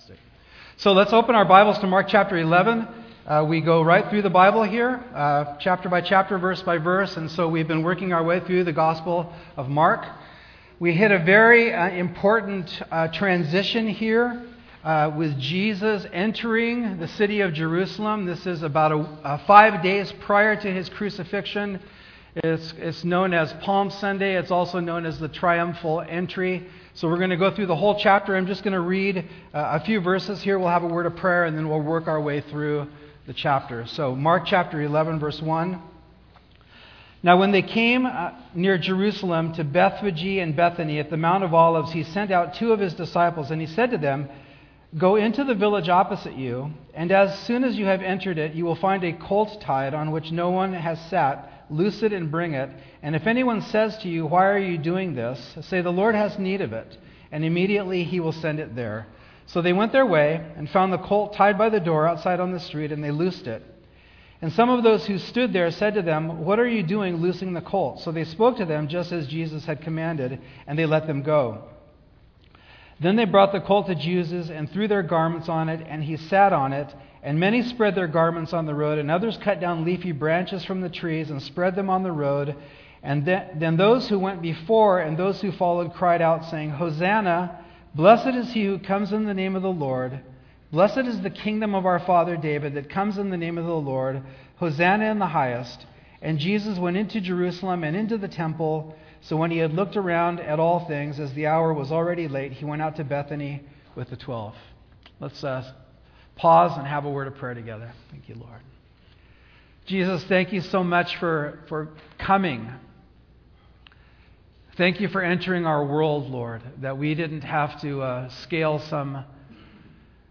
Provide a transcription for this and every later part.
Fantastic. So let's open our Bibles to Mark chapter 11. Uh, we go right through the Bible here, uh, chapter by chapter, verse by verse, and so we've been working our way through the Gospel of Mark. We hit a very uh, important uh, transition here uh, with Jesus entering the city of Jerusalem. This is about a, five days prior to his crucifixion. It's, it's known as Palm Sunday. It's also known as the triumphal entry. So we're going to go through the whole chapter. I'm just going to read uh, a few verses here. We'll have a word of prayer, and then we'll work our way through the chapter. So, Mark chapter 11, verse 1. Now, when they came uh, near Jerusalem to Bethphage and Bethany at the Mount of Olives, he sent out two of his disciples, and he said to them, Go into the village opposite you, and as soon as you have entered it, you will find a colt tied on which no one has sat Loose it and bring it. And if anyone says to you, Why are you doing this? say, The Lord has need of it. And immediately he will send it there. So they went their way and found the colt tied by the door outside on the street, and they loosed it. And some of those who stood there said to them, What are you doing loosing the colt? So they spoke to them just as Jesus had commanded, and they let them go. Then they brought the colt to Jesus and threw their garments on it, and he sat on it. And many spread their garments on the road, and others cut down leafy branches from the trees and spread them on the road. And then those who went before and those who followed cried out, saying, Hosanna! Blessed is he who comes in the name of the Lord. Blessed is the kingdom of our father David that comes in the name of the Lord. Hosanna in the highest. And Jesus went into Jerusalem and into the temple. So when he had looked around at all things, as the hour was already late, he went out to Bethany with the twelve. Let's uh, pause and have a word of prayer together. Thank you, Lord. Jesus, thank you so much for, for coming. Thank you for entering our world, Lord, that we didn't have to uh, scale some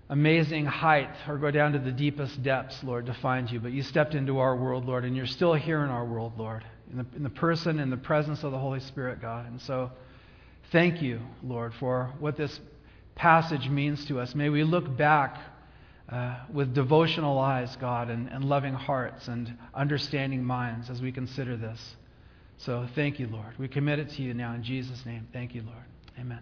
amazing height or go down to the deepest depths, Lord, to find you. But you stepped into our world, Lord, and you're still here in our world, Lord, in the, in the person and the presence of the Holy Spirit, God. And so thank you, Lord, for what this passage means to us. May we look back uh, with devotional eyes, God, and, and loving hearts and understanding minds as we consider this. So thank you, Lord. We commit it to you now in Jesus' name. Thank you, Lord. Amen.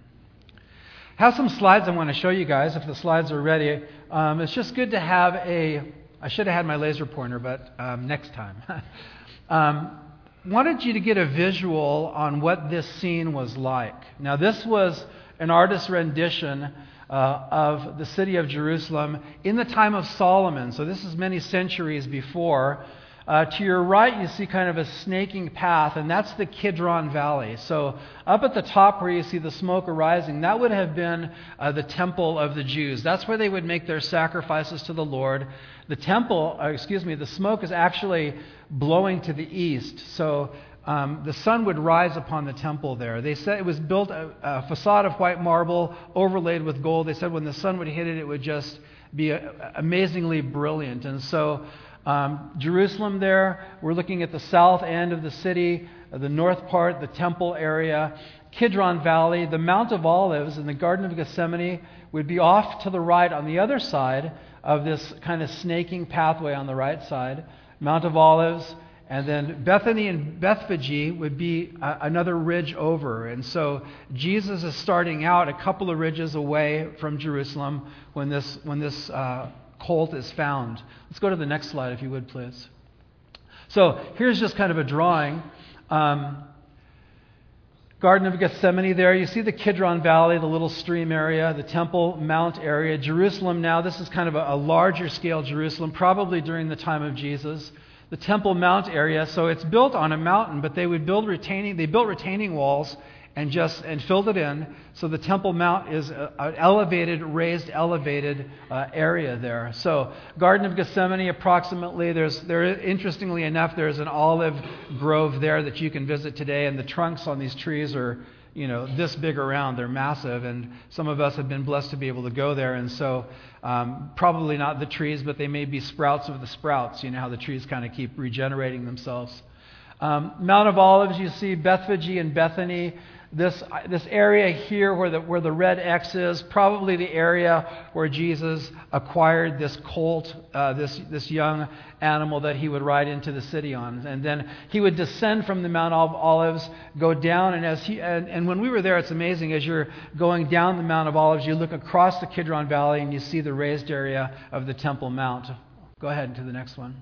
I have some slides I want to show you guys if the slides are ready. Um, it's just good to have a. I should have had my laser pointer, but um, next time. um, wanted you to get a visual on what this scene was like. Now, this was an artist's rendition uh, of the city of Jerusalem in the time of Solomon. So this is many centuries before. Uh, to your right, you see kind of a snaking path, and that's the Kidron Valley. So, up at the top where you see the smoke arising, that would have been uh, the temple of the Jews. That's where they would make their sacrifices to the Lord. The temple, uh, excuse me, the smoke is actually blowing to the east. So, um, the sun would rise upon the temple there. They said it was built a, a, facade of white marble overlaid with gold. They said when the sun would hit it, it would just be a, amazingly brilliant. And so, um, Jerusalem there, we're looking at the south end of the city, uh, the north part, the temple area. Kidron Valley, the Mount of Olives, and the Garden of Gethsemane would be off to the right on the other side of this kind of snaking pathway on the right side. Mount of Olives and then Bethany and Bethphage would be a, another ridge over. And so Jesus is starting out a couple of ridges away from Jerusalem when this, when this uh, colt is found. Let's go to the next slide, if you would, please. So here's just kind of a drawing. Um, Garden of Gethsemane there. You see the Kidron Valley, the little stream area, the Temple Mount area. Jerusalem now, this is kind of a, a larger scale Jerusalem, probably during the time of Jesus the Temple Mount area. So it's built on a mountain, but they would build retaining. They built retaining walls and just and filled it in. So the Temple Mount is an elevated, raised, elevated uh, area there. So Garden of Gethsemane, approximately. There's there. Interestingly enough, there's an olive grove there that you can visit today, and the trunks on these trees are you know, this big around. They're massive, and some of us have been blessed to be able to go there. And so, um, probably not the trees, but they may be sprouts of the sprouts. You know how the trees kind of keep regenerating themselves. Um, Mount of Olives, you see Bethphage and Bethany. This, this area here where the, where the red X is, probably the area where Jesus acquired this colt, uh, this, this young animal that he would ride into the city on. And then he would descend from the Mount of Olives, go down, and, as he, and, and when we were there, it's amazing. As you're going down the Mount of Olives, you look across the Kidron Valley and you see the raised area of the Temple Mount. Go ahead to the next one.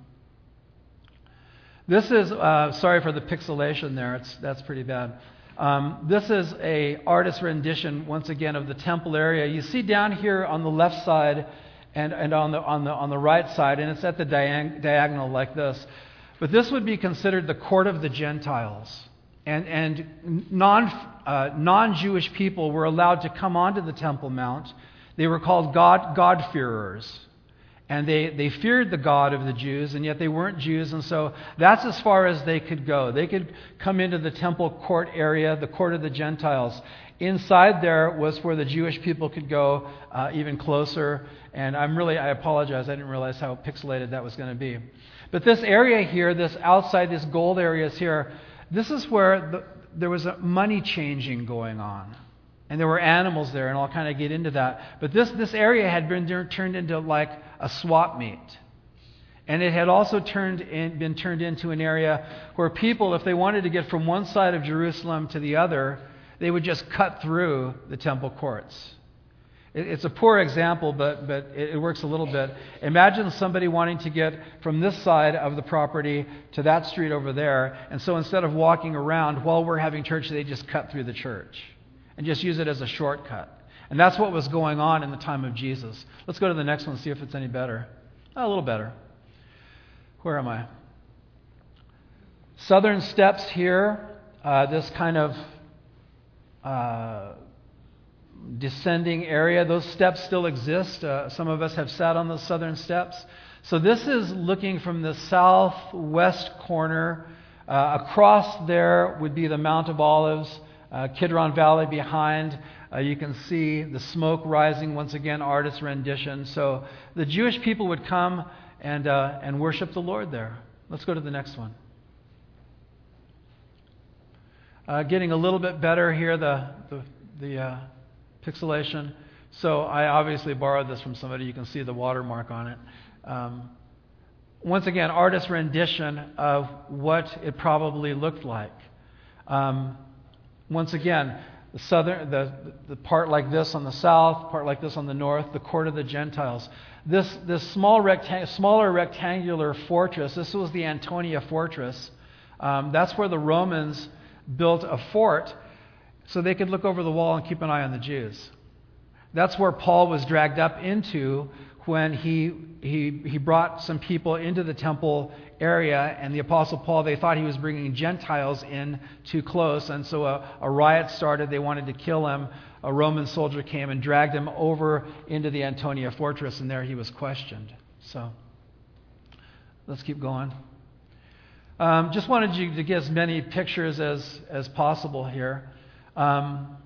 This is, uh, sorry for the pixelation there, it's, that's pretty bad. Um, this is a artist rendition, once again, of the temple area. You see down here on the left side and, and on, the, on, the, on the right side, and it's at the diag- diagonal like this. But this would be considered the court of the Gentiles. And, and non, uh, non-Jewish people were allowed to come onto the Temple Mount. They were called God, God-fearers. And they, they feared the God of the Jews, and yet they weren't Jews, and so that's as far as they could go. They could come into the temple court area, the court of the Gentiles. Inside there was where the Jewish people could go uh, even closer, and I'm really, I apologize, I didn't realize how pixelated that was going to be. But this area here, this outside, this gold areas here, this is where the, there was a money changing going on. And there were animals there, and I'll kind of get into that. But this, this area had been turned into like a swap meet. And it had also turned in, been turned into an area where people, if they wanted to get from one side of Jerusalem to the other, they would just cut through the temple courts. It, it's a poor example, but, but it, it works a little bit. Imagine somebody wanting to get from this side of the property to that street over there, and so instead of walking around while we're having church, they just cut through the church and just use it as a shortcut. And that's what was going on in the time of Jesus. Let's go to the next one, and see if it's any better. Oh, a little better. Where am I? Southern steps here, uh, this kind of uh, descending area. Those steps still exist. Uh, some of us have sat on those southern steps. So this is looking from the southwest corner. Uh, across there would be the Mount of Olives uh, Kidron Valley behind. Uh, you can see the smoke rising, once again, artist rendition. So the Jewish people would come and, uh, and worship the Lord there. Let's go to the next one. Uh, getting a little bit better here, the, the, the uh, pixelation. So I obviously borrowed this from somebody. You can see the watermark on it. Um, once again, artist rendition of what it probably looked like. Um, once again, the southern, the, the part like this on the south, part like this on the north, the court of the Gentiles. This, this small rectang- smaller rectangular fortress, this was the Antonia fortress. Um, that's where the Romans built a fort so they could look over the wall and keep an eye on the Jews. That's where Paul was dragged up into when he, he, he brought some people into the temple area, and the Apostle Paul, they thought he was bringing Gentiles in too close, and so a, a riot started. They wanted to kill him. A Roman soldier came and dragged him over into the Antonia fortress, and there he was questioned. So let's keep going. Um, just wanted you to get as many pictures as, as possible here. Um,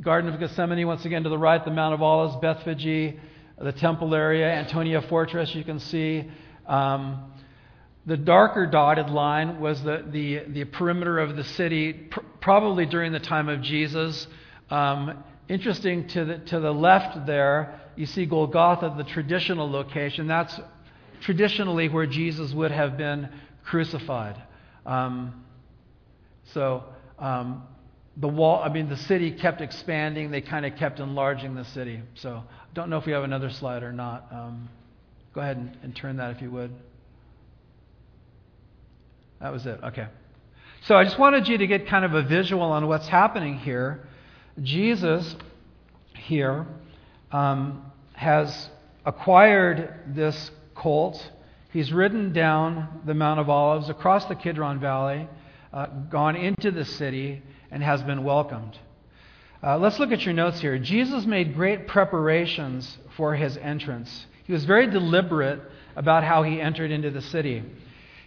Garden of Gethsemane, once again to the right, the Mount of Olives, Bethphage, the temple area, Antonia Fortress, you can see. Um, the darker dotted line was the, the, the perimeter of the city, pr- probably during the time of Jesus. Um, interesting to the, to the left there, you see Golgotha, the traditional location. That's traditionally where Jesus would have been crucified. Um, so um, the wall, I mean, the city kept expanding. They kind of kept enlarging the city. So don't know if we have another slide or not. Um, go ahead and, and turn that if you would. That was it. Okay. So I just wanted you to get kind of a visual on what's happening here. Jesus here um, has acquired this colt. He's ridden down the Mount of Olives across the Kidron Valley, uh, gone into the city, and has been welcomed. Uh, let's look at your notes here. Jesus made great preparations for his entrance. He was very deliberate about how he entered into the city.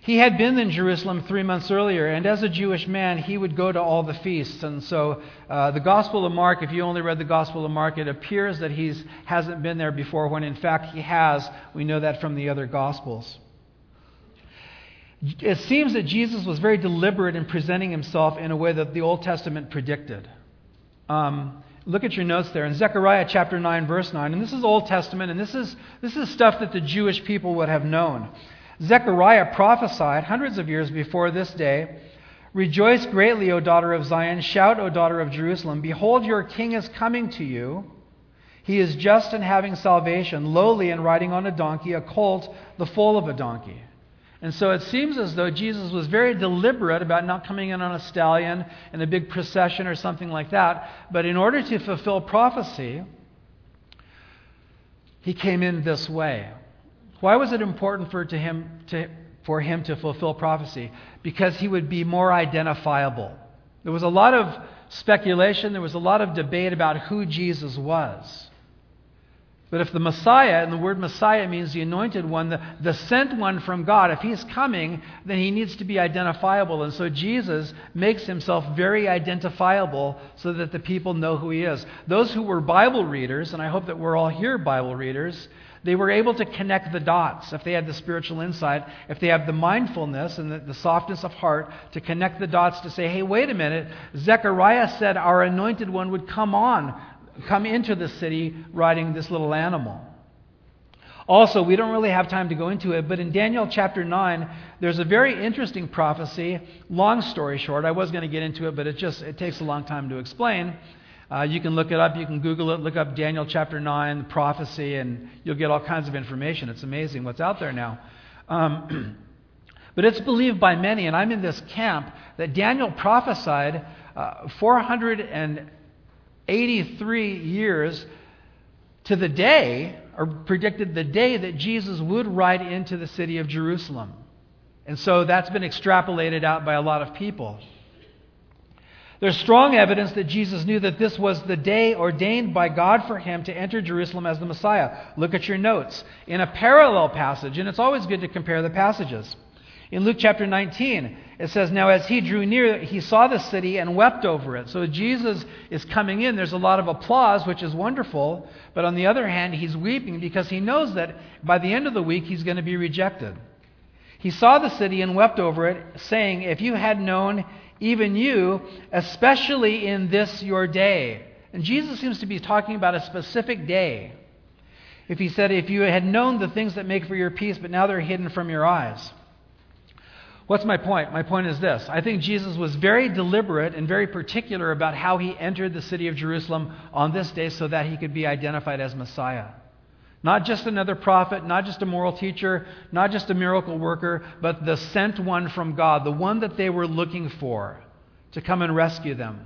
He had been in Jerusalem three months earlier, and as a Jewish man, he would go to all the feasts. And so, uh, the Gospel of Mark, if you only read the Gospel of Mark, it appears that he hasn't been there before, when in fact he has. We know that from the other Gospels. It seems that Jesus was very deliberate in presenting himself in a way that the Old Testament predicted. Um, look at your notes there in Zechariah chapter 9, verse 9. And this is Old Testament, and this is, this is stuff that the Jewish people would have known. Zechariah prophesied hundreds of years before this day Rejoice greatly, O daughter of Zion. Shout, O daughter of Jerusalem. Behold, your king is coming to you. He is just and having salvation, lowly and riding on a donkey, a colt, the foal of a donkey. And so it seems as though Jesus was very deliberate about not coming in on a stallion in a big procession or something like that. But in order to fulfill prophecy, he came in this way. Why was it important for, to him, to, for him to fulfill prophecy? Because he would be more identifiable. There was a lot of speculation, there was a lot of debate about who Jesus was. But if the Messiah, and the word Messiah means the anointed one, the, the sent one from God, if he's coming, then he needs to be identifiable. And so Jesus makes himself very identifiable so that the people know who he is. Those who were Bible readers, and I hope that we're all here Bible readers, they were able to connect the dots if they had the spiritual insight, if they have the mindfulness and the, the, softness of heart to connect the dots to say, hey, wait a minute. Zechariah said our anointed one would come on come into the city riding this little animal. Also, we don't really have time to go into it, but in Daniel chapter 9, there's a very interesting prophecy. Long story short, I was going to get into it, but it just it takes a long time to explain. Uh, you can look it up, you can Google it, look up Daniel chapter 9, prophecy, and you'll get all kinds of information. It's amazing what's out there now. Um, but it's believed by many, and I'm in this camp, that Daniel prophesied uh, 400 and 83 years to the day, or predicted the day that Jesus would ride into the city of Jerusalem. And so that's been extrapolated out by a lot of people. There's strong evidence that Jesus knew that this was the day ordained by God for him to enter Jerusalem as the Messiah. Look at your notes. In a parallel passage, and it's always good to compare the passages. In Luke chapter 19, it says, Now as he drew near, he saw the city and wept over it. So Jesus is coming in. There's a lot of applause, which is wonderful. But on the other hand, he's weeping because he knows that by the end of the week, he's going to be rejected. He saw the city and wept over it, saying, If you had known, even you, especially in this your day. And Jesus seems to be talking about a specific day. If he said, If you had known the things that make for your peace, but now they're hidden from your eyes. What's my point? My point is this. I think Jesus was very deliberate and very particular about how he entered the city of Jerusalem on this day so that he could be identified as Messiah. Not just another prophet, not just a moral teacher, not just a miracle worker, but the sent one from God, the one that they were looking for to come and rescue them.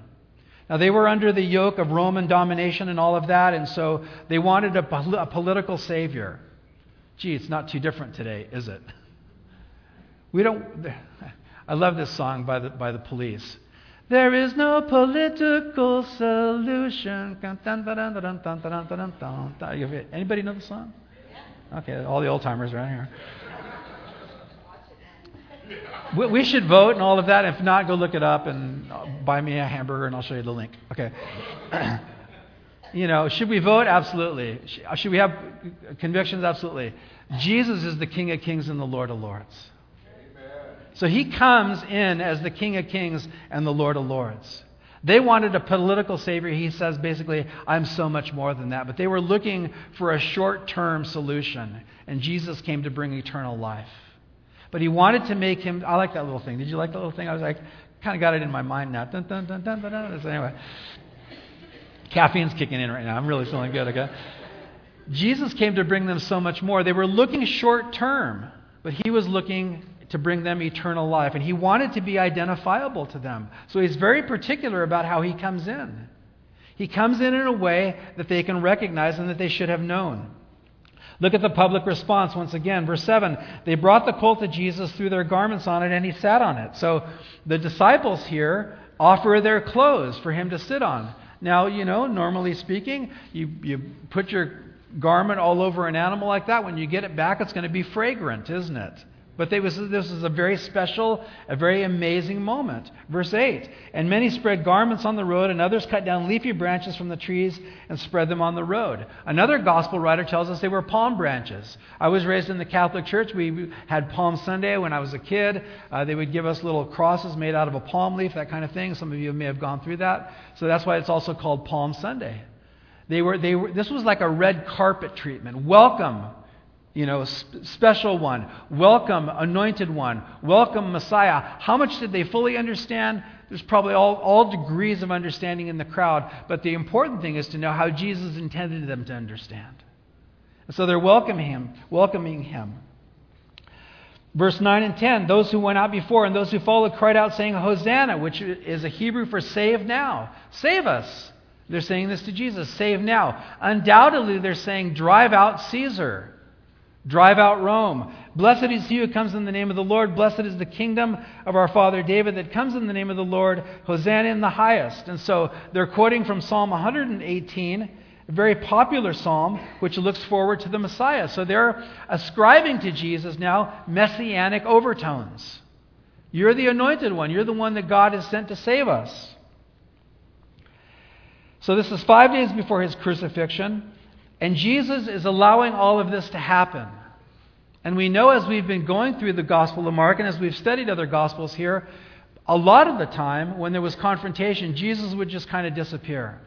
Now, they were under the yoke of Roman domination and all of that, and so they wanted a, a political savior. Gee, it's not too different today, is it? We don't. I love this song by the, by the police. There is no political solution. Anybody know the song? Okay, all the old timers around here. We, we should vote and all of that. If not, go look it up and uh, buy me a hamburger and I'll show you the link. Okay. you know, should we vote? Absolutely. Uh, should we have uh, convictions? Absolutely. Jesus is the King of Kings and the Lord of Lords. So he comes in as the King of Kings and the Lord of Lords. They wanted a political savior. He says basically, I'm so much more than that. But they were looking for a short term solution. And Jesus came to bring eternal life. But he wanted to make him. I like that little thing. Did you like that little thing? I was like, kind of got it in my mind now. Dun, dun, dun, dun, dun, dun. So anyway, caffeine's kicking in right now. I'm really feeling good, okay? Jesus came to bring them so much more. They were looking short term, but he was looking to bring them eternal life. And he wanted to be identifiable to them. So he's very particular about how he comes in. He comes in in a way that they can recognize and that they should have known. Look at the public response once again. Verse 7 They brought the colt to Jesus, threw their garments on it, and he sat on it. So the disciples here offer their clothes for him to sit on. Now, you know, normally speaking, you, you put your garment all over an animal like that. When you get it back, it's going to be fragrant, isn't it? But was, this was a very special, a very amazing moment. Verse 8 And many spread garments on the road, and others cut down leafy branches from the trees and spread them on the road. Another gospel writer tells us they were palm branches. I was raised in the Catholic Church. We had Palm Sunday when I was a kid. Uh, they would give us little crosses made out of a palm leaf, that kind of thing. Some of you may have gone through that. So that's why it's also called Palm Sunday. They were, they were, this was like a red carpet treatment. Welcome you know, special one. Welcome, anointed one. Welcome, Messiah. How much did they fully understand? There's probably all, all degrees of understanding in the crowd, but the important thing is to know how Jesus intended them to understand. And so they're welcoming him, welcoming him. Verse 9 and 10 Those who went out before and those who followed cried out, saying, Hosanna, which is a Hebrew for save now. Save us. They're saying this to Jesus, save now. Undoubtedly, they're saying, drive out Caesar. Drive out Rome. Blessed is he who comes in the name of the Lord. Blessed is the kingdom of our father David that comes in the name of the Lord. Hosanna in the highest. And so they're quoting from Psalm 118, a very popular psalm, which looks forward to the Messiah. So they're ascribing to Jesus now messianic overtones. You're the anointed one. You're the one that God has sent to save us. So this is five days before his crucifixion. And Jesus is allowing all of this to happen. And we know as we've been going through the Gospel of Mark and as we've studied other Gospels here, a lot of the time when there was confrontation, Jesus would just kind of disappear.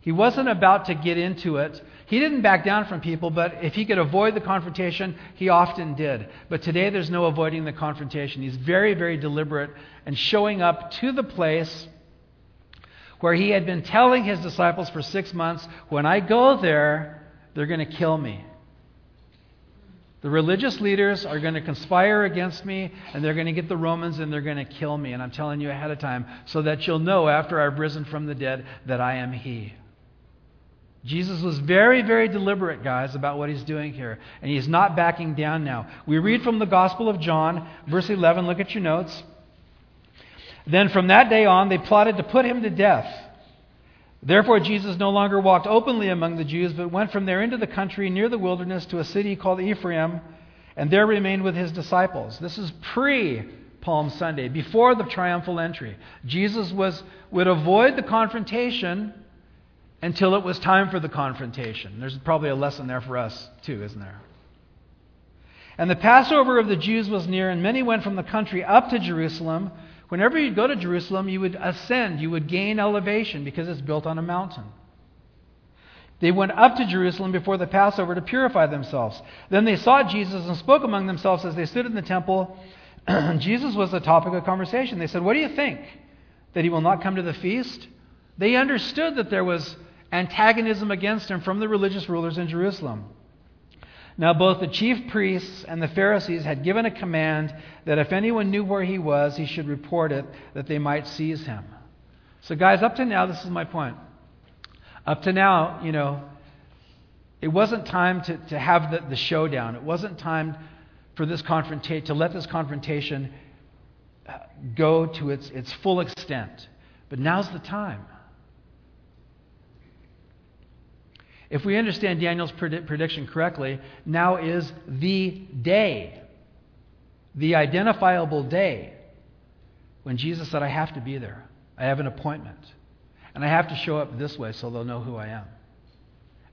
He wasn't about to get into it. He didn't back down from people, but if he could avoid the confrontation, he often did. But today there's no avoiding the confrontation. He's very, very deliberate and showing up to the place where he had been telling his disciples for six months, When I go there, they're going to kill me. The religious leaders are going to conspire against me, and they're going to get the Romans and they're going to kill me. And I'm telling you ahead of time so that you'll know after I've risen from the dead that I am He. Jesus was very, very deliberate, guys, about what he's doing here. And he's not backing down now. We read from the Gospel of John, verse 11. Look at your notes. Then from that day on, they plotted to put him to death. Therefore, Jesus no longer walked openly among the Jews, but went from there into the country near the wilderness to a city called Ephraim, and there remained with his disciples. This is pre Palm Sunday, before the triumphal entry. Jesus was, would avoid the confrontation until it was time for the confrontation. There's probably a lesson there for us, too, isn't there? And the Passover of the Jews was near, and many went from the country up to Jerusalem Whenever you'd go to Jerusalem, you would ascend, you would gain elevation because it's built on a mountain. They went up to Jerusalem before the Passover to purify themselves. Then they saw Jesus and spoke among themselves as they stood in the temple. Jesus was the topic of conversation. They said, What do you think? That he will not come to the feast? They understood that there was antagonism against him from the religious rulers in Jerusalem. Now, both the chief priests and the Pharisees had given a command that if anyone knew where he was, he should report it, that they might seize him. So, guys, up to now, this is my point. Up to now, you know, it wasn't time to, to have the, the showdown. It wasn't time for this confrontation, to let this confrontation uh, go to its, its full extent. But now's the time. If we understand Daniel's prediction correctly, now is the day, the identifiable day, when Jesus said, I have to be there. I have an appointment. And I have to show up this way so they'll know who I am.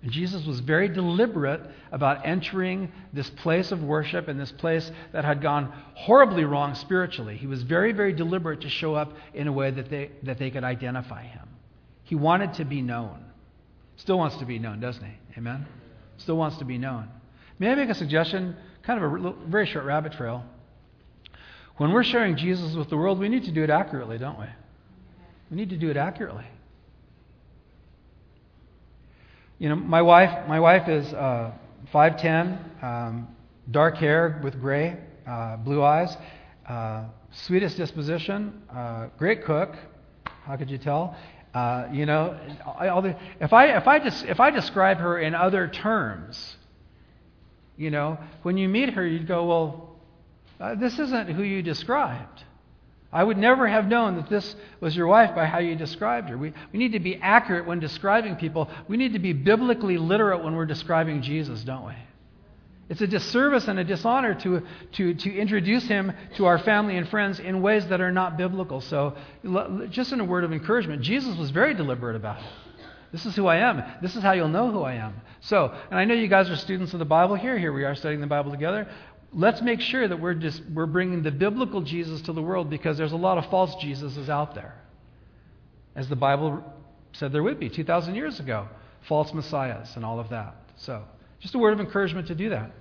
And Jesus was very deliberate about entering this place of worship and this place that had gone horribly wrong spiritually. He was very, very deliberate to show up in a way that they, that they could identify him. He wanted to be known. Still wants to be known, doesn't he? Amen? Still wants to be known. May I make a suggestion? Kind of a very short rabbit trail. When we're sharing Jesus with the world, we need to do it accurately, don't we? We need to do it accurately. You know, my wife, my wife is uh, 5'10, um, dark hair with gray, uh, blue eyes, uh, sweetest disposition, uh, great cook. How could you tell? Uh, you know, if I, if, I des- if I describe her in other terms, you know, when you meet her, you'd go, well, uh, this isn't who you described. I would never have known that this was your wife by how you described her. We, we need to be accurate when describing people. We need to be biblically literate when we're describing Jesus, don't we? It's a disservice and a dishonor to, to, to introduce him to our family and friends in ways that are not biblical. So, just in a word of encouragement, Jesus was very deliberate about it. This is who I am. This is how you'll know who I am. So, and I know you guys are students of the Bible here. Here we are studying the Bible together. Let's make sure that we're just we're bringing the biblical Jesus to the world because there's a lot of false Jesuses out there. As the Bible said there would be 2,000 years ago, false messiahs and all of that. So, just a word of encouragement to do that.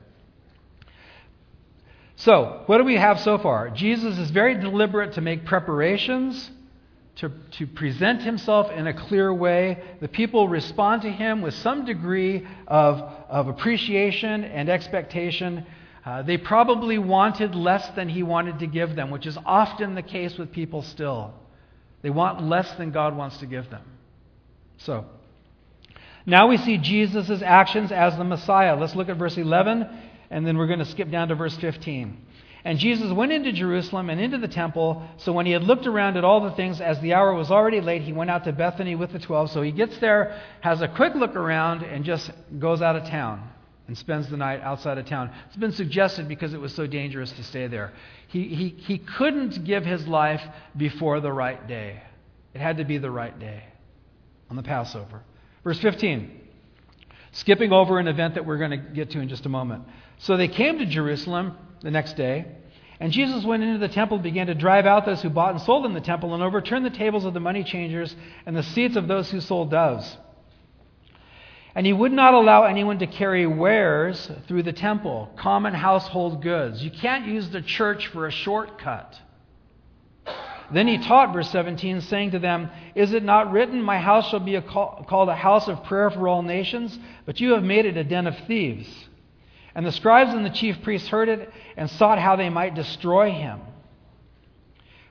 So, what do we have so far? Jesus is very deliberate to make preparations, to, to present himself in a clear way. The people respond to him with some degree of, of appreciation and expectation. Uh, they probably wanted less than he wanted to give them, which is often the case with people still. They want less than God wants to give them. So, now we see Jesus' actions as the Messiah. Let's look at verse 11, and then we're going to skip down to verse 15. And Jesus went into Jerusalem and into the temple. So when he had looked around at all the things, as the hour was already late, he went out to Bethany with the twelve. So he gets there, has a quick look around, and just goes out of town and spends the night outside of town. It's been suggested because it was so dangerous to stay there. He, he, he couldn't give his life before the right day, it had to be the right day on the Passover. Verse 15, skipping over an event that we're going to get to in just a moment. So they came to Jerusalem the next day, and Jesus went into the temple and began to drive out those who bought and sold in the temple and overturn the tables of the money changers and the seats of those who sold doves. And he would not allow anyone to carry wares through the temple, common household goods. You can't use the church for a shortcut. Then he taught, verse 17, saying to them, Is it not written, My house shall be a call, called a house of prayer for all nations? But you have made it a den of thieves. And the scribes and the chief priests heard it and sought how they might destroy him.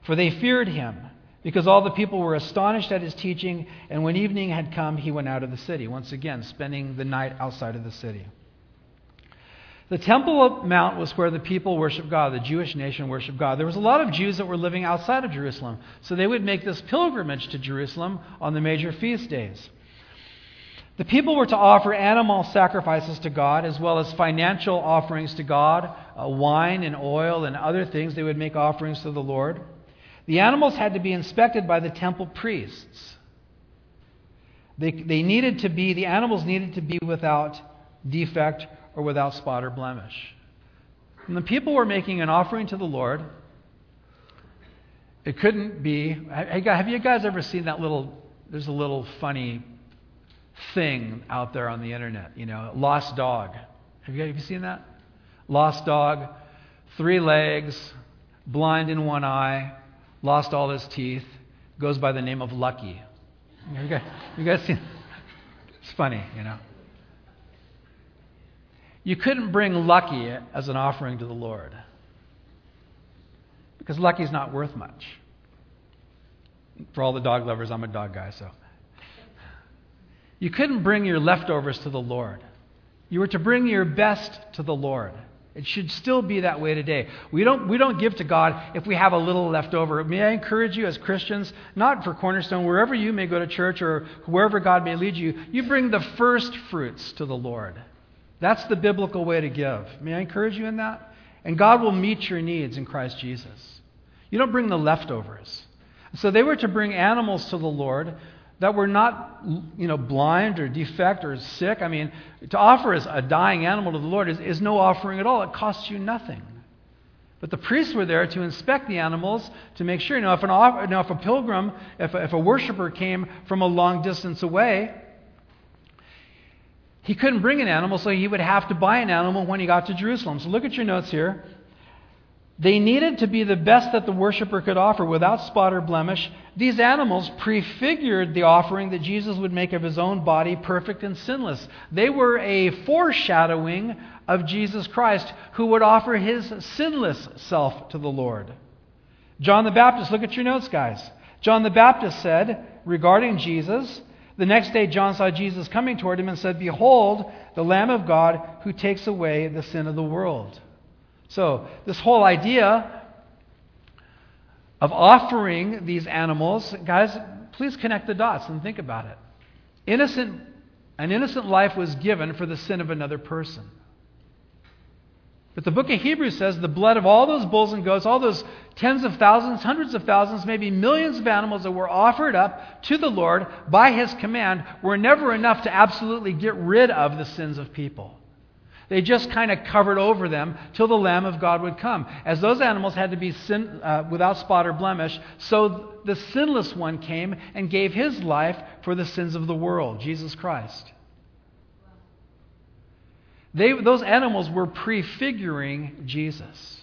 For they feared him, because all the people were astonished at his teaching. And when evening had come, he went out of the city, once again, spending the night outside of the city. The Temple Mount was where the people worshiped God, the Jewish nation worshiped God. There was a lot of Jews that were living outside of Jerusalem, so they would make this pilgrimage to Jerusalem on the major feast days. The people were to offer animal sacrifices to God as well as financial offerings to God, uh, wine and oil and other things. They would make offerings to the Lord. The animals had to be inspected by the temple priests. They, they needed to be, the animals needed to be without defect or without spot or blemish. When the people were making an offering to the Lord, it couldn't be. Have you guys ever seen that little? There's a little funny thing out there on the internet, you know, lost dog. Have you, have you seen that? Lost dog, three legs, blind in one eye, lost all his teeth, goes by the name of Lucky. You guys, you guys seen? It's funny, you know. You couldn't bring Lucky as an offering to the Lord because Lucky's not worth much. For all the dog lovers, I'm a dog guy, so. You couldn't bring your leftovers to the Lord. You were to bring your best to the Lord. It should still be that way today. We don't, we don't give to God if we have a little left over. May I encourage you as Christians, not for Cornerstone, wherever you may go to church or wherever God may lead you, you bring the first fruits to the Lord. That's the biblical way to give. May I encourage you in that? And God will meet your needs in Christ Jesus. You don't bring the leftovers. So they were to bring animals to the Lord that were not, you know, blind or defect or sick. I mean, to offer as a dying animal to the Lord is, is no offering at all. It costs you nothing. But the priests were there to inspect the animals to make sure. You know, if, an, know, if a pilgrim, if a, if a worshiper came from a long distance away, he couldn't bring an animal, so he would have to buy an animal when he got to Jerusalem. So look at your notes here. They needed to be the best that the worshiper could offer without spot or blemish. These animals prefigured the offering that Jesus would make of his own body, perfect and sinless. They were a foreshadowing of Jesus Christ, who would offer his sinless self to the Lord. John the Baptist, look at your notes, guys. John the Baptist said regarding Jesus, the next day, John saw Jesus coming toward him and said, Behold, the Lamb of God who takes away the sin of the world. So, this whole idea of offering these animals, guys, please connect the dots and think about it. Innocent, an innocent life was given for the sin of another person. But the book of Hebrews says the blood of all those bulls and goats, all those tens of thousands, hundreds of thousands, maybe millions of animals that were offered up to the Lord by his command were never enough to absolutely get rid of the sins of people. They just kind of covered over them till the Lamb of God would come. As those animals had to be sin, uh, without spot or blemish, so the sinless one came and gave his life for the sins of the world, Jesus Christ. They, those animals were prefiguring Jesus.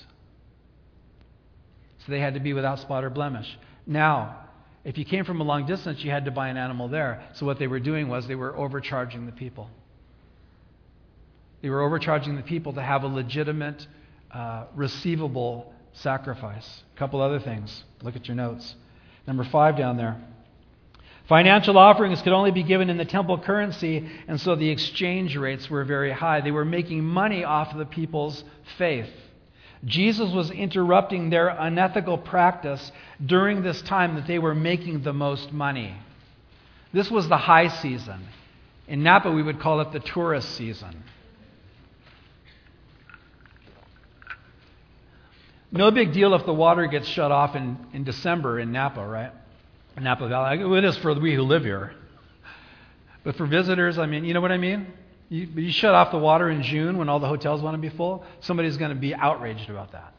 So they had to be without spot or blemish. Now, if you came from a long distance, you had to buy an animal there. So what they were doing was they were overcharging the people. They were overcharging the people to have a legitimate, uh, receivable sacrifice. A couple other things. Look at your notes. Number five down there. Financial offerings could only be given in the temple currency, and so the exchange rates were very high. They were making money off of the people's faith. Jesus was interrupting their unethical practice during this time that they were making the most money. This was the high season. In Napa, we would call it the tourist season. No big deal if the water gets shut off in, in December in Napa, right? Napa Valley. It is for we who live here. But for visitors, I mean, you know what I mean? You, you shut off the water in June when all the hotels want to be full, somebody's going to be outraged about that.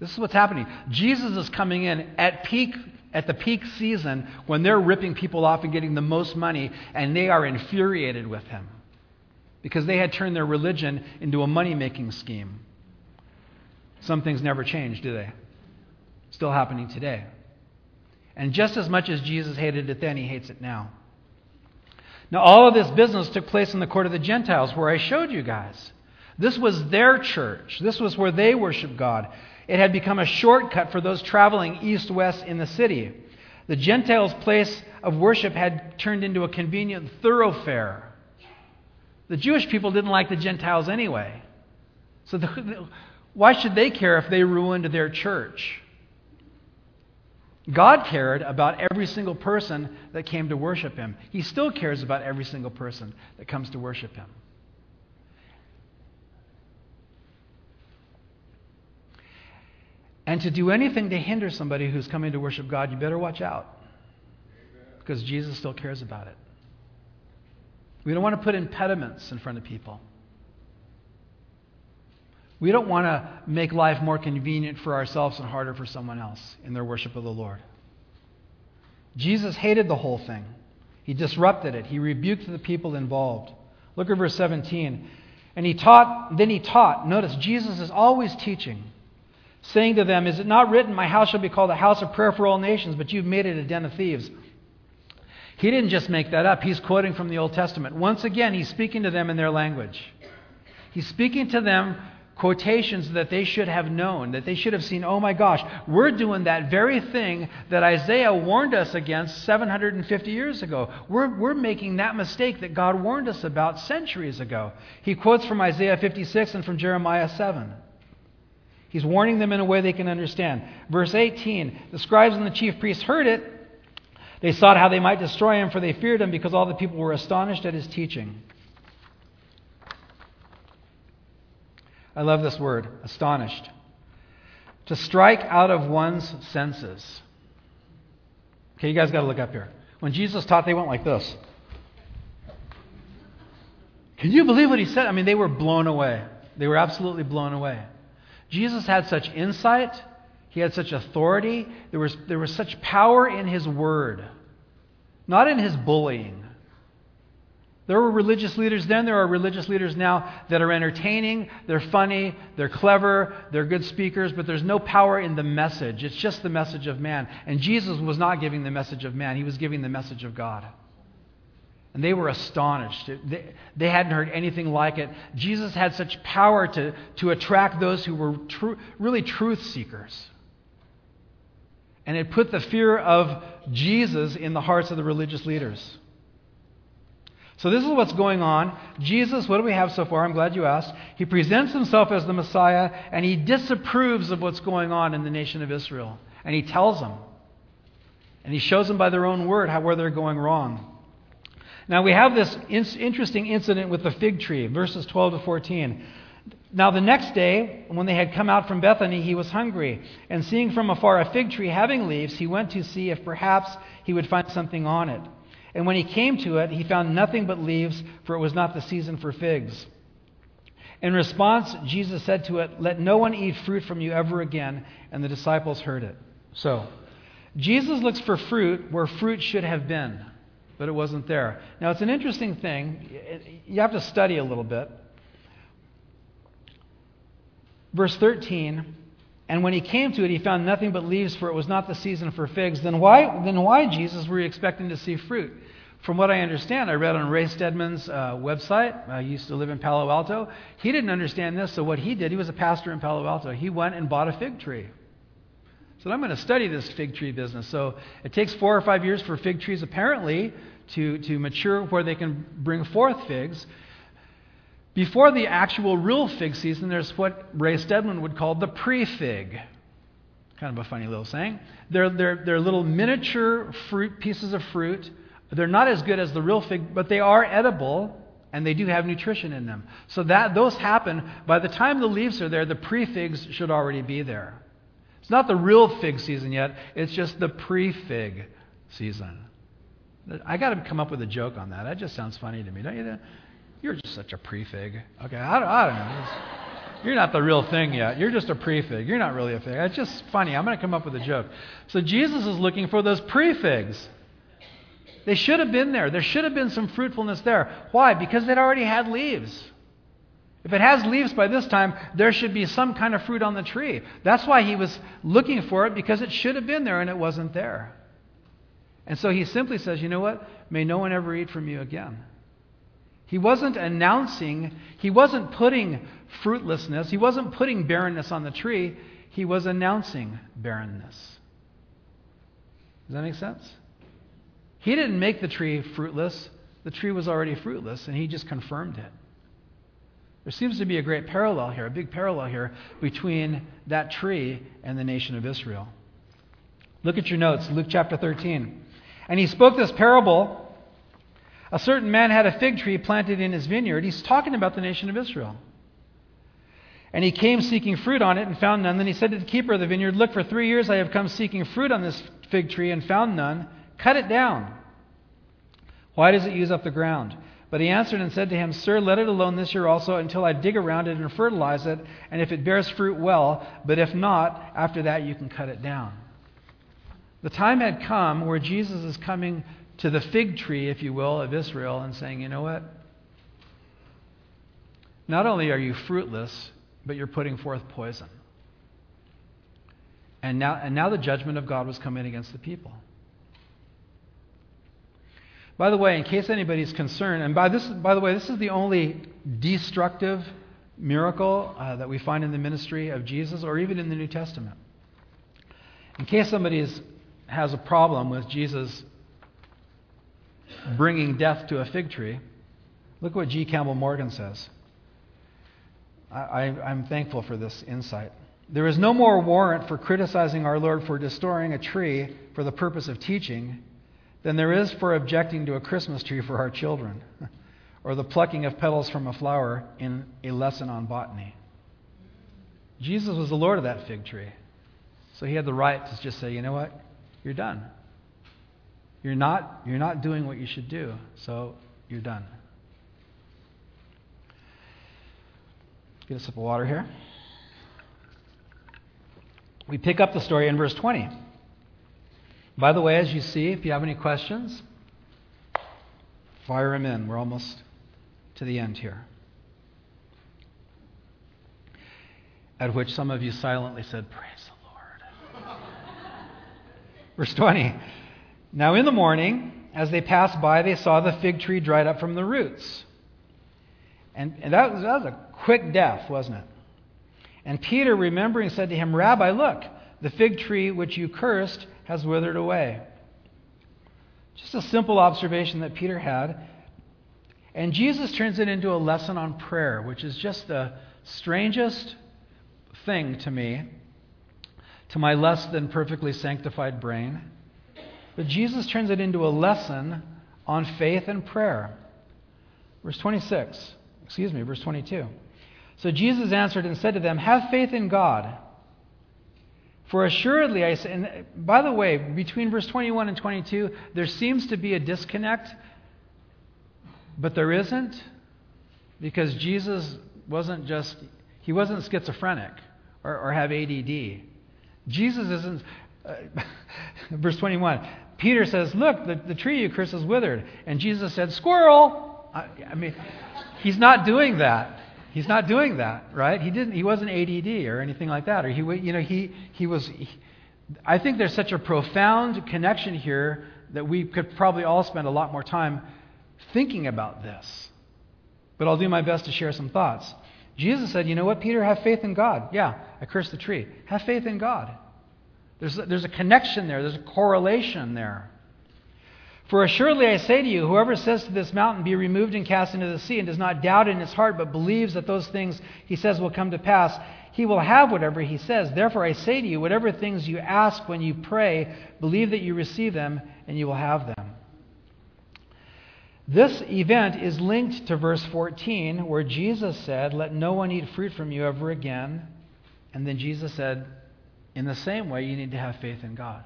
This is what's happening. Jesus is coming in at peak at the peak season when they're ripping people off and getting the most money, and they are infuriated with him because they had turned their religion into a money making scheme. Some things never change, do they? Still happening today. And just as much as Jesus hated it then, he hates it now. Now, all of this business took place in the court of the Gentiles, where I showed you guys. This was their church, this was where they worshiped God. It had become a shortcut for those traveling east west in the city. The Gentiles' place of worship had turned into a convenient thoroughfare. The Jewish people didn't like the Gentiles anyway. So, the, why should they care if they ruined their church? God cared about every single person that came to worship Him. He still cares about every single person that comes to worship Him. And to do anything to hinder somebody who's coming to worship God, you better watch out. Because Jesus still cares about it. We don't want to put impediments in front of people. We don't want to make life more convenient for ourselves and harder for someone else in their worship of the Lord. Jesus hated the whole thing. He disrupted it. He rebuked the people involved. Look at verse 17. And he taught, then he taught. Notice, Jesus is always teaching, saying to them, Is it not written, My house shall be called a house of prayer for all nations, but you've made it a den of thieves? He didn't just make that up. He's quoting from the Old Testament. Once again, he's speaking to them in their language. He's speaking to them quotations that they should have known, that they should have seen, oh my gosh, we're doing that very thing that Isaiah warned us against 750 years ago. We're, we're making that mistake that God warned us about centuries ago. He quotes from Isaiah 56 and from Jeremiah 7. He's warning them in a way they can understand. Verse 18 The scribes and the chief priests heard it. They sought how they might destroy him, for they feared him because all the people were astonished at his teaching. I love this word, astonished. To strike out of one's senses. Okay, you guys got to look up here. When Jesus taught, they went like this. Can you believe what he said? I mean, they were blown away. They were absolutely blown away. Jesus had such insight, he had such authority, there was, there was such power in his word, not in his bullying. There were religious leaders then, there are religious leaders now that are entertaining, they're funny, they're clever, they're good speakers, but there's no power in the message. It's just the message of man. And Jesus was not giving the message of man, he was giving the message of God. And they were astonished. They, they hadn't heard anything like it. Jesus had such power to, to attract those who were tr- really truth seekers. And it put the fear of Jesus in the hearts of the religious leaders. So, this is what's going on. Jesus, what do we have so far? I'm glad you asked. He presents himself as the Messiah, and he disapproves of what's going on in the nation of Israel. And he tells them. And he shows them by their own word how, where they're going wrong. Now, we have this in- interesting incident with the fig tree, verses 12 to 14. Now, the next day, when they had come out from Bethany, he was hungry. And seeing from afar a fig tree having leaves, he went to see if perhaps he would find something on it. And when he came to it, he found nothing but leaves, for it was not the season for figs. In response, Jesus said to it, Let no one eat fruit from you ever again. And the disciples heard it. So, Jesus looks for fruit where fruit should have been, but it wasn't there. Now, it's an interesting thing. You have to study a little bit. Verse 13, and when he came to it, he found nothing but leaves, for it was not the season for figs. Then why, then why Jesus, were you expecting to see fruit? From what I understand, I read on Ray Stedman's uh, website. I used to live in Palo Alto. He didn't understand this, so what he did, he was a pastor in Palo Alto. He went and bought a fig tree. So I'm going to study this fig tree business. So it takes four or five years for fig trees, apparently, to, to mature where they can bring forth figs. Before the actual real fig season, there's what Ray Stedman would call the pre fig. Kind of a funny little saying. They're, they're, they're little miniature fruit, pieces of fruit. They're not as good as the real fig, but they are edible and they do have nutrition in them. So that those happen by the time the leaves are there, the pre figs should already be there. It's not the real fig season yet, it's just the pre fig season. I got to come up with a joke on that. That just sounds funny to me, don't you? You're just such a prefig. Okay, I don't, I don't know. You're not the real thing yet. You're just a prefig. You're not really a fig. It's just funny. I'm going to come up with a joke. So Jesus is looking for those prefigs. They should have been there. There should have been some fruitfulness there. Why? Because it already had leaves. If it has leaves by this time, there should be some kind of fruit on the tree. That's why he was looking for it, because it should have been there and it wasn't there. And so he simply says, You know what? May no one ever eat from you again. He wasn't announcing, he wasn't putting fruitlessness, he wasn't putting barrenness on the tree, he was announcing barrenness. Does that make sense? He didn't make the tree fruitless, the tree was already fruitless, and he just confirmed it. There seems to be a great parallel here, a big parallel here between that tree and the nation of Israel. Look at your notes, Luke chapter 13. And he spoke this parable a certain man had a fig tree planted in his vineyard. He's talking about the nation of Israel. And he came seeking fruit on it and found none. Then he said to the keeper of the vineyard, Look, for three years I have come seeking fruit on this fig tree and found none. Cut it down. Why does it use up the ground? But he answered and said to him, Sir, let it alone this year also until I dig around it and fertilize it, and if it bears fruit, well, but if not, after that you can cut it down. The time had come where Jesus is coming to the fig tree, if you will, of Israel and saying, you know what? Not only are you fruitless, but you're putting forth poison. And now, and now the judgment of God was coming against the people. By the way, in case anybody's concerned, and by, this, by the way, this is the only destructive miracle uh, that we find in the ministry of Jesus or even in the New Testament. In case somebody has a problem with Jesus bringing death to a fig tree. Look what G. Campbell Morgan says. I, am thankful for this insight. There is no more warrant for criticizing our Lord for destroying a tree for the purpose of teaching than there is for objecting to a Christmas tree for our children or the plucking of petals from a flower in a lesson on botany. Jesus was the Lord of that fig tree. So he had the right to just say, you know what? You're done. You're not, you're not doing what you should do, so you're done. Get a sip of water here. We pick up the story in verse 20. By the way, as you see, if you have any questions, fire them in. We're almost to the end here. At which some of you silently said, Praise the Lord. Verse 20. Now, in the morning, as they passed by, they saw the fig tree dried up from the roots. And, and that, was, that was a quick death, wasn't it? And Peter, remembering, said to him, Rabbi, look, the fig tree which you cursed has withered away. Just a simple observation that Peter had. And Jesus turns it into a lesson on prayer, which is just the strangest thing to me, to my less than perfectly sanctified brain. But Jesus turns it into a lesson on faith and prayer. Verse 26, excuse me, verse 22. So Jesus answered and said to them, Have faith in God. For assuredly I say, and by the way, between verse 21 and 22, there seems to be a disconnect, but there isn't, because Jesus wasn't just, he wasn't schizophrenic or, or have ADD. Jesus isn't, uh, verse 21, Peter says, Look, the, the tree you curse is withered. And Jesus said, Squirrel! I, I mean, he's not doing that. He's not doing that, right? He didn't. He wasn't ADD or anything like that. Or he, you know, he he was. He, I think there's such a profound connection here that we could probably all spend a lot more time thinking about this. But I'll do my best to share some thoughts. Jesus said, "You know what, Peter? Have faith in God." Yeah, I cursed the tree. Have faith in God. There's there's a connection there. There's a correlation there. For assuredly I say to you, whoever says to this mountain, Be removed and cast into the sea, and does not doubt in his heart, but believes that those things he says will come to pass, he will have whatever he says. Therefore I say to you, whatever things you ask when you pray, believe that you receive them, and you will have them. This event is linked to verse 14, where Jesus said, Let no one eat fruit from you ever again. And then Jesus said, In the same way, you need to have faith in God.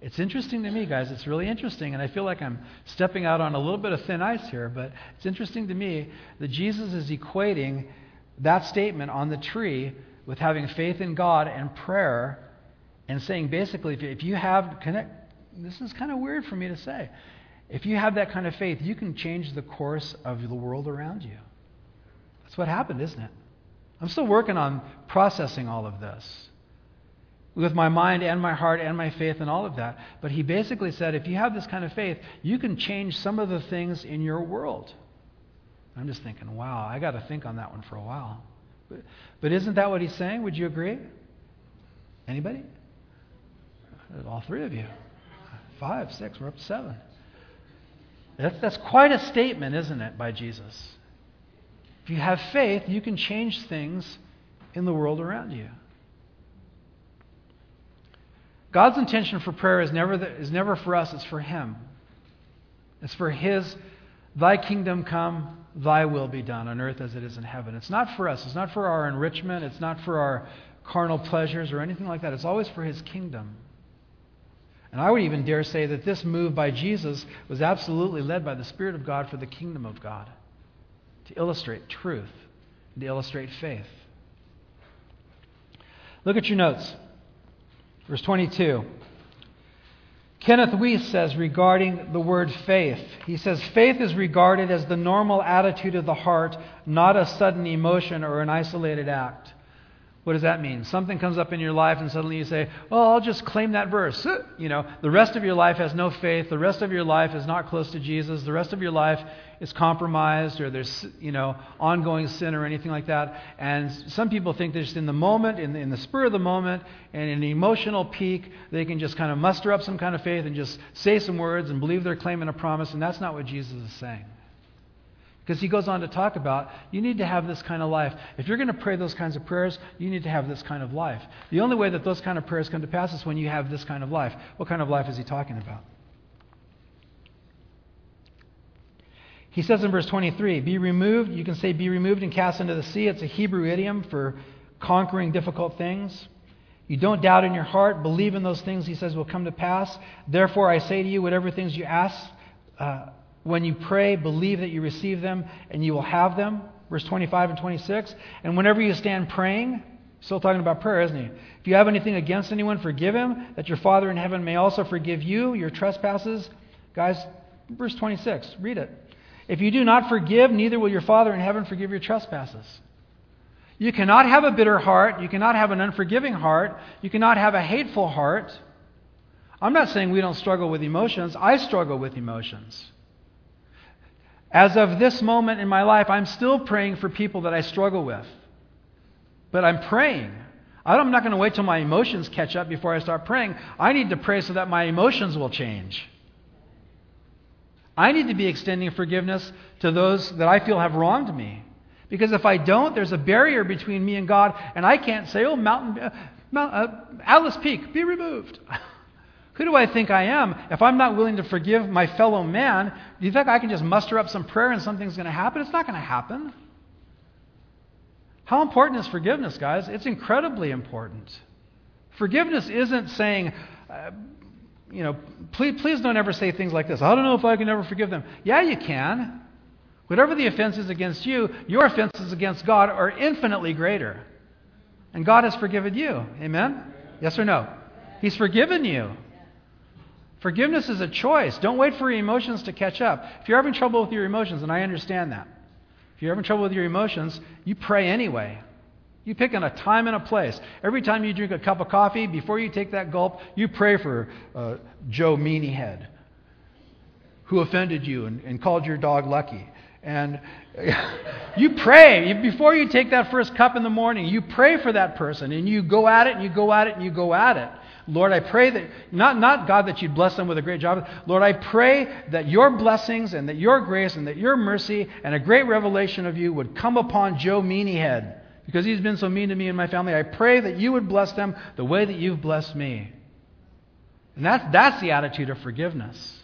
It's interesting to me, guys. It's really interesting, and I feel like I'm stepping out on a little bit of thin ice here, but it's interesting to me that Jesus is equating that statement on the tree with having faith in God and prayer, and saying basically, if you have connect, this is kind of weird for me to say. If you have that kind of faith, you can change the course of the world around you. That's what happened, isn't it? I'm still working on processing all of this with my mind and my heart and my faith and all of that. But he basically said if you have this kind of faith, you can change some of the things in your world. I'm just thinking, wow, I got to think on that one for a while. But, but isn't that what he's saying? Would you agree? Anybody? All three of you. Five, six, we're up to seven. That's, that's quite a statement, isn't it, by Jesus? If you have faith, you can change things in the world around you. God's intention for prayer is never, the, is never for us, it's for Him. It's for His, Thy kingdom come, Thy will be done on earth as it is in heaven. It's not for us. It's not for our enrichment. It's not for our carnal pleasures or anything like that. It's always for His kingdom. And I would even dare say that this move by Jesus was absolutely led by the Spirit of God for the kingdom of God to illustrate truth, to illustrate faith. Look at your notes. Verse 22. Kenneth Wuest says regarding the word faith, he says, faith is regarded as the normal attitude of the heart, not a sudden emotion or an isolated act. What does that mean? Something comes up in your life and suddenly you say, "Oh, I'll just claim that verse." You know, the rest of your life has no faith. The rest of your life is not close to Jesus. The rest of your life is compromised or there's, you know, ongoing sin or anything like that. And some people think that just in the moment, in the, in the spur of the moment, and in the emotional peak, they can just kind of muster up some kind of faith and just say some words and believe they're claiming a promise. And that's not what Jesus is saying. Because he goes on to talk about you need to have this kind of life. If you're going to pray those kinds of prayers, you need to have this kind of life. The only way that those kind of prayers come to pass is when you have this kind of life. What kind of life is he talking about? He says in verse 23, be removed. You can say be removed and cast into the sea. It's a Hebrew idiom for conquering difficult things. You don't doubt in your heart, believe in those things he says will come to pass. Therefore, I say to you, whatever things you ask, uh, when you pray, believe that you receive them and you will have them. Verse 25 and 26. And whenever you stand praying, still talking about prayer, isn't he? If you have anything against anyone, forgive him, that your Father in heaven may also forgive you your trespasses. Guys, verse 26, read it. If you do not forgive, neither will your Father in heaven forgive your trespasses. You cannot have a bitter heart. You cannot have an unforgiving heart. You cannot have a hateful heart. I'm not saying we don't struggle with emotions. I struggle with emotions. As of this moment in my life, I'm still praying for people that I struggle with. But I'm praying. I'm not going to wait till my emotions catch up before I start praying. I need to pray so that my emotions will change. I need to be extending forgiveness to those that I feel have wronged me. Because if I don't, there's a barrier between me and God, and I can't say, oh, Mountain, uh, Mount, uh, Alice Peak, be removed. Who do I think I am? If I'm not willing to forgive my fellow man, do you think I can just muster up some prayer and something's going to happen? It's not going to happen. How important is forgiveness, guys? It's incredibly important. Forgiveness isn't saying, uh, you know, please, please don't ever say things like this. I don't know if I can ever forgive them. Yeah, you can. Whatever the offense is against you, your offenses against God are infinitely greater. And God has forgiven you. Amen? Yes or no? He's forgiven you. Forgiveness is a choice. Don't wait for your emotions to catch up. If you're having trouble with your emotions, and I understand that, if you're having trouble with your emotions, you pray anyway. You pick on a time and a place. Every time you drink a cup of coffee, before you take that gulp, you pray for uh, Joe Meanyhead, who offended you and, and called your dog Lucky. And you pray. Before you take that first cup in the morning, you pray for that person. And you go at it and you go at it and you go at it. Lord, I pray that, not, not God that you'd bless them with a great job. Lord, I pray that your blessings and that your grace and that your mercy and a great revelation of you would come upon Joe Meanyhead because he's been so mean to me and my family. I pray that you would bless them the way that you've blessed me. And that's, that's the attitude of forgiveness.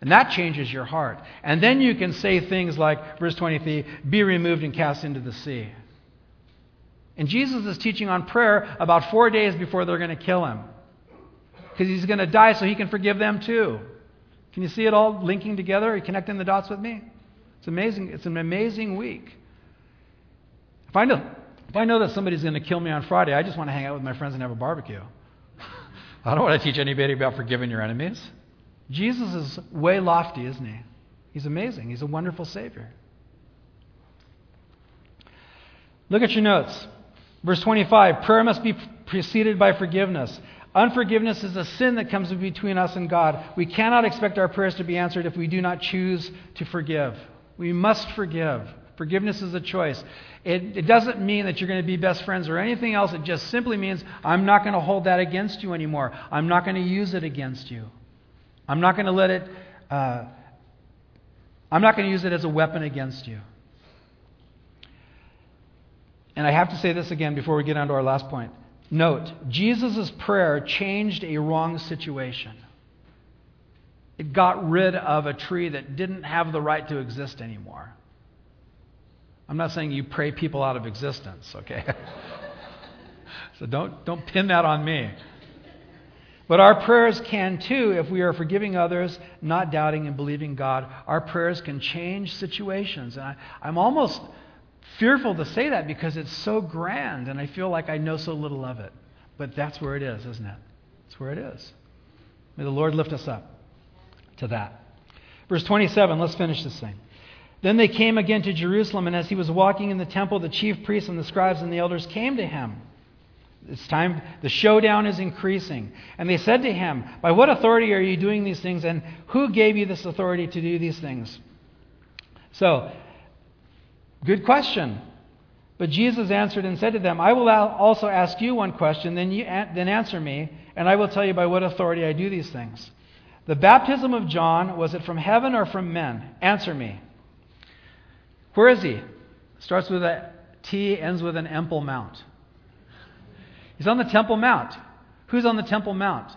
And that changes your heart. And then you can say things like, verse 23, be removed and cast into the sea. And Jesus is teaching on prayer about four days before they're going to kill him. Because he's going to die so he can forgive them too. Can you see it all linking together? Are you connecting the dots with me? It's amazing. It's an amazing week. If I know, if I know that somebody's going to kill me on Friday, I just want to hang out with my friends and have a barbecue. I don't want to teach anybody about forgiving your enemies. Jesus is way lofty, isn't he? He's amazing. He's a wonderful Savior. Look at your notes. Verse 25 prayer must be preceded by forgiveness. Unforgiveness is a sin that comes between us and God. We cannot expect our prayers to be answered if we do not choose to forgive. We must forgive. Forgiveness is a choice. It, it, doesn't mean that you're going to be best friends or anything else. It just simply means I'm not going to hold that against you anymore. I'm not going to use it against you. I'm not going to let it, uh, I'm not going to use it as a weapon against you. And I have to say this again before we get on to our last point. Note, Jesus' prayer changed a wrong situation. It got rid of a tree that didn't have the right to exist anymore. I'm not saying you pray people out of existence, okay? so don't, don't pin that on me. But our prayers can too, if we are forgiving others, not doubting and believing God. Our prayers can change situations. And I, I'm almost fearful to say that because it's so grand and I feel like I know so little of it. But that's where it is, isn't it? That's where it is. May the Lord lift us up to that. Verse 27, let's finish this thing. Then they came again to Jerusalem, and as he was walking in the temple, the chief priests and the scribes and the elders came to him. It's time, the showdown is increasing. And they said to him, By what authority are you doing these things, and who gave you this authority to do these things? So, good question. But Jesus answered and said to them, I will also ask you one question, then, you, then answer me, and I will tell you by what authority I do these things. The baptism of John, was it from heaven or from men? Answer me. Where is he? Starts with a T, ends with an Emple Mount. He's on the Temple Mount. Who's on the Temple Mount?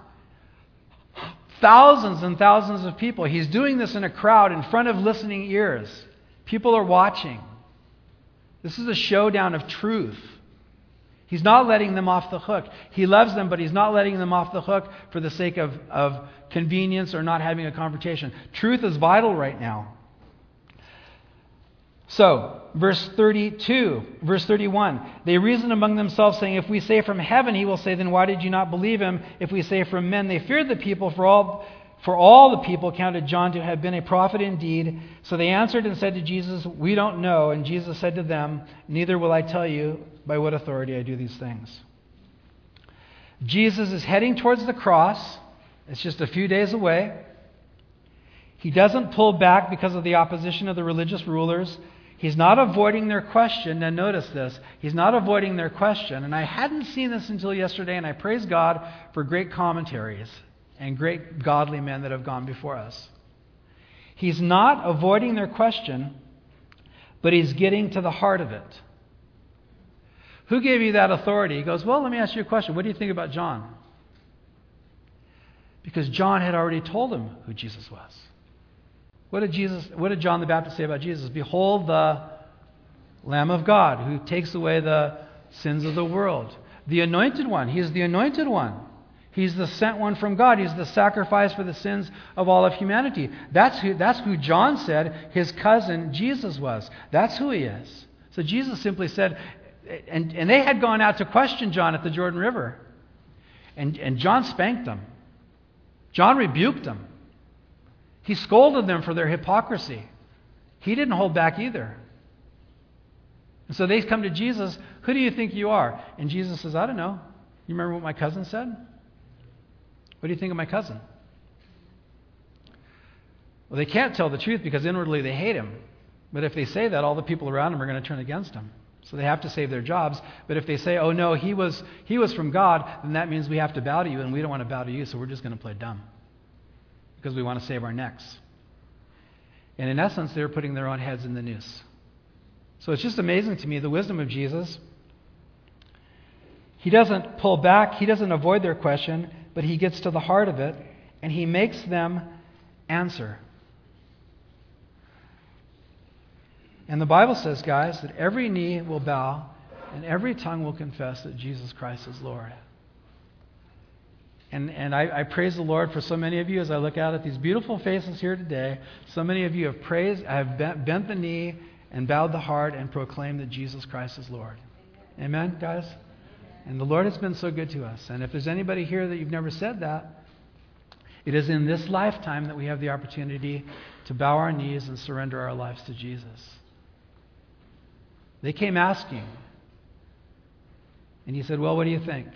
Thousands and thousands of people. He's doing this in a crowd in front of listening ears. People are watching. This is a showdown of truth. He's not letting them off the hook. He loves them, but he's not letting them off the hook for the sake of, of convenience or not having a confrontation. Truth is vital right now. So, verse 32, verse 31, they reasoned among themselves, saying, If we say from heaven, he will say, Then why did you not believe him? If we say from men, they feared the people, for all, for all the people counted John to have been a prophet indeed. So they answered and said to Jesus, We don't know. And Jesus said to them, Neither will I tell you by what authority I do these things. Jesus is heading towards the cross. It's just a few days away. He doesn't pull back because of the opposition of the religious rulers. He's not avoiding their question. Now, notice this. He's not avoiding their question. And I hadn't seen this until yesterday, and I praise God for great commentaries and great godly men that have gone before us. He's not avoiding their question, but he's getting to the heart of it. Who gave you that authority? He goes, Well, let me ask you a question. What do you think about John? Because John had already told him who Jesus was. What did Jesus what did John the Baptist say about Jesus? Behold the Lamb of God, who takes away the sins of the world. The anointed one. He is the anointed one. He's the sent one from God. He's the sacrifice for the sins of all of humanity. That's who, that's who John said his cousin Jesus was. That's who he is. So Jesus simply said, and, and they had gone out to question John at the Jordan River. And, and John spanked them. John rebuked them. He scolded them for their hypocrisy. He didn't hold back either. And so they come to Jesus, Who do you think you are? And Jesus says, I don't know. You remember what my cousin said? What do you think of my cousin? Well, they can't tell the truth because inwardly they hate him. But if they say that, all the people around him are going to turn against him. So they have to save their jobs. But if they say, oh no, he was, he was from God, then that means we have to bow to you, and we don't want to bow to you, so we're just going to play dumb because we want to save our necks. And in essence, they're putting their own heads in the noose. So it's just amazing to me the wisdom of Jesus. He doesn't pull back, he doesn't avoid their question, but he gets to the heart of it, and he makes them answer. And the Bible says, guys, that every knee will bow and every tongue will confess that Jesus Christ is Lord. And, and I, I, praise the Lord for so many of you as I look out at these beautiful faces here today. So many of you have praised, have bent, bent the knee and bowed the heart and proclaimed that Jesus Christ is Lord. Amen, guys? And the Lord has been so good to us. And if there's anybody here that you've never said that, it is in this lifetime that we have the opportunity to bow our knees and surrender our lives to Jesus. They came asking. And he said, Well, what do you think?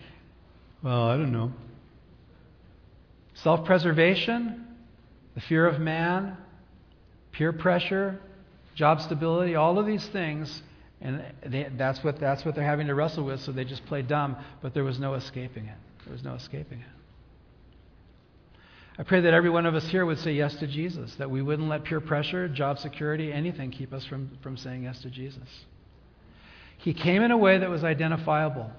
Well, I don't know. Self preservation, the fear of man, peer pressure, job stability, all of these things. And they, that's, what, that's what they're having to wrestle with, so they just play dumb, but there was no escaping it. There was no escaping it. I pray that every one of us here would say yes to Jesus, that we wouldn't let peer pressure, job security, anything keep us from, from saying yes to Jesus. He came in a way that was identifiable.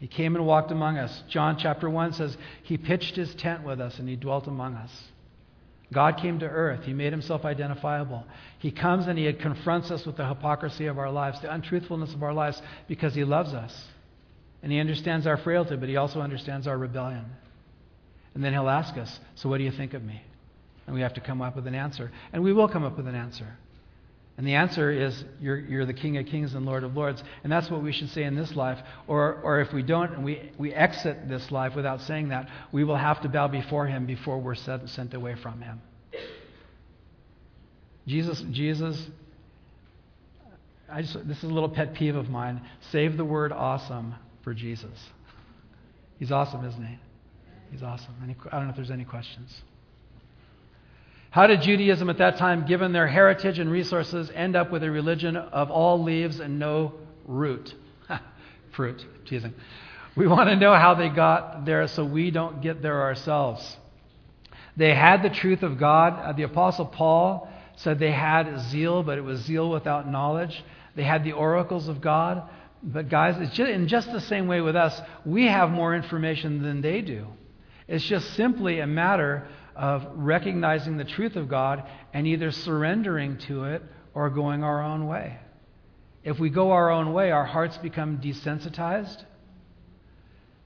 He came and walked among us. John chapter 1 says, He pitched his tent with us and he dwelt among us. God came to earth. He made himself identifiable. He comes and he confronts us with the hypocrisy of our lives, the untruthfulness of our lives, because he loves us. And he understands our frailty, but he also understands our rebellion. And then he'll ask us, So what do you think of me? And we have to come up with an answer. And we will come up with an answer. And the answer is, you're, you're the King of Kings and Lord of Lords. And that's what we should say in this life. Or, or if we don't, and we, we exit this life without saying that, we will have to bow before Him before we're sent, sent away from Him. Jesus, Jesus, I just, this is a little pet peeve of mine. Save the word awesome for Jesus. He's awesome, isn't he? He's awesome. Any, I don't know if there's any questions. How did Judaism at that time, given their heritage and resources, end up with a religion of all leaves and no root? Fruit, teasing. We want to know how they got there so we don't get there ourselves. They had the truth of God. Uh, the Apostle Paul said they had zeal, but it was zeal without knowledge. They had the oracles of God. But, guys, it's just, in just the same way with us, we have more information than they do. It's just simply a matter of recognizing the truth of God and either surrendering to it or going our own way. If we go our own way, our hearts become desensitized.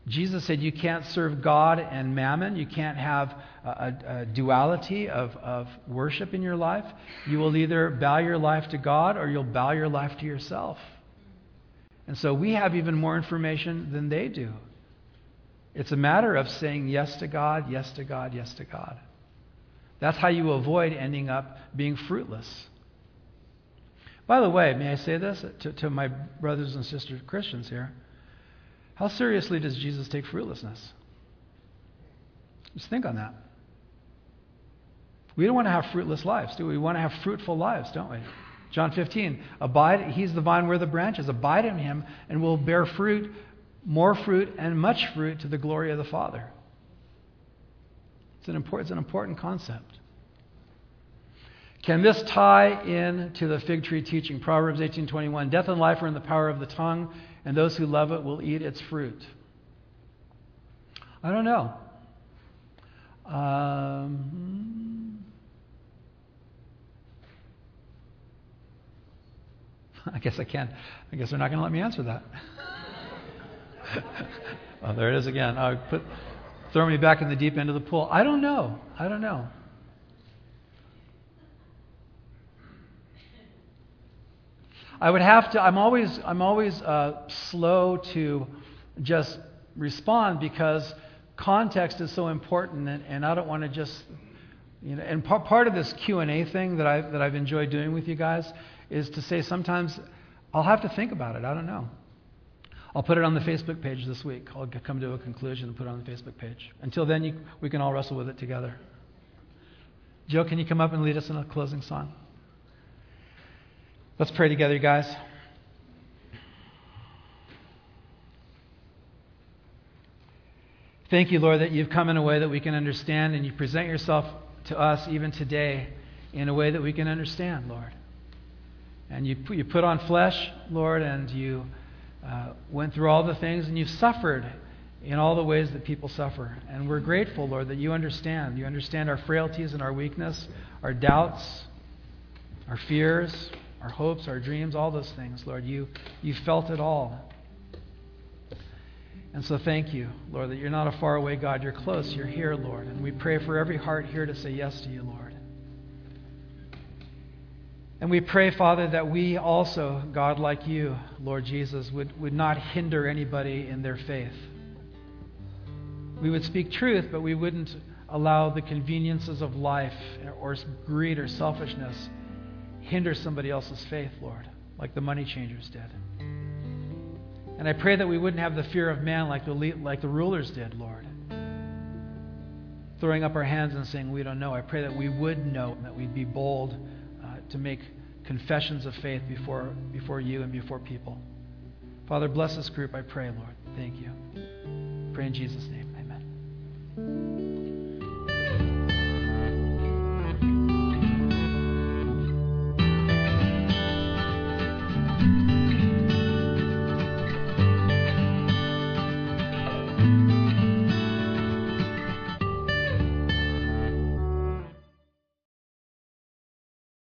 Jesus said you can't serve God and mammon. You can't have a, a, a, duality of, of worship in your life. You will either bow your life to God or you'll bow your life to yourself. And so we have even more information than they do. It's a matter of saying yes to God, yes to God, yes to God. That's how you avoid ending up being fruitless. By the way, may I say this to, to my brothers and sisters Christians here? How seriously does Jesus take fruitlessness? Just think on that. We don't want to have fruitless lives, do we? We want to have fruitful lives, don't we? John 15, abide, he's the vine, we're the branches. Abide in him, and we'll bear fruit more fruit and much fruit to the glory of the Father. It's an important, it's an important concept. Can this tie in to the fig tree teaching? Proverbs 18:21. Death and life are in the power of the tongue, and those who love it will eat its fruit. I don't know. Um, I guess I can't. I guess they're not going to let me answer that. oh, there it is again. Oh, put, throw me back in the deep end of the pool. I don't know. I don't know. I would have to. I'm always. I'm always uh, slow to just respond because context is so important, and, and I don't want to just. You know, and part, part of this Q and A thing that I that I've enjoyed doing with you guys is to say sometimes I'll have to think about it. I don't know. I'll put it on the Facebook page this week. I'll come to a conclusion and put it on the Facebook page. Until then, you, we can all wrestle with it together. Joe, can you come up and lead us in a closing song? Let's pray together, guys. Thank you, Lord, that you've come in a way that we can understand and you present yourself to us even today in a way that we can understand, Lord. And you, you put on flesh, Lord, and you uh, went through all the things, and you've suffered in all the ways that people suffer. And we're grateful, Lord, that you understand. You understand our frailties and our weakness, our doubts, our fears, our hopes, our dreams, all those things, Lord. You, you felt it all. And so thank you, Lord, that you're not a faraway God. You're close. You're here, Lord. And we pray for every heart here to say yes to you, Lord. And we pray, Father, that we also, God like you, Lord Jesus, would, would not hinder anybody in their faith. We would speak truth, but we wouldn't allow the conveniences of life or greed or selfishness hinder somebody else's faith, Lord, like the money changers did. And I pray that we wouldn't have the fear of man like the, like the rulers did, Lord. Throwing up our hands and saying, We don't know. I pray that we would know, that we'd be bold to make confessions of faith before, before you and before people. Father, bless this group, I pray, Lord. Thank you. Pray in Jesus' name. Amen.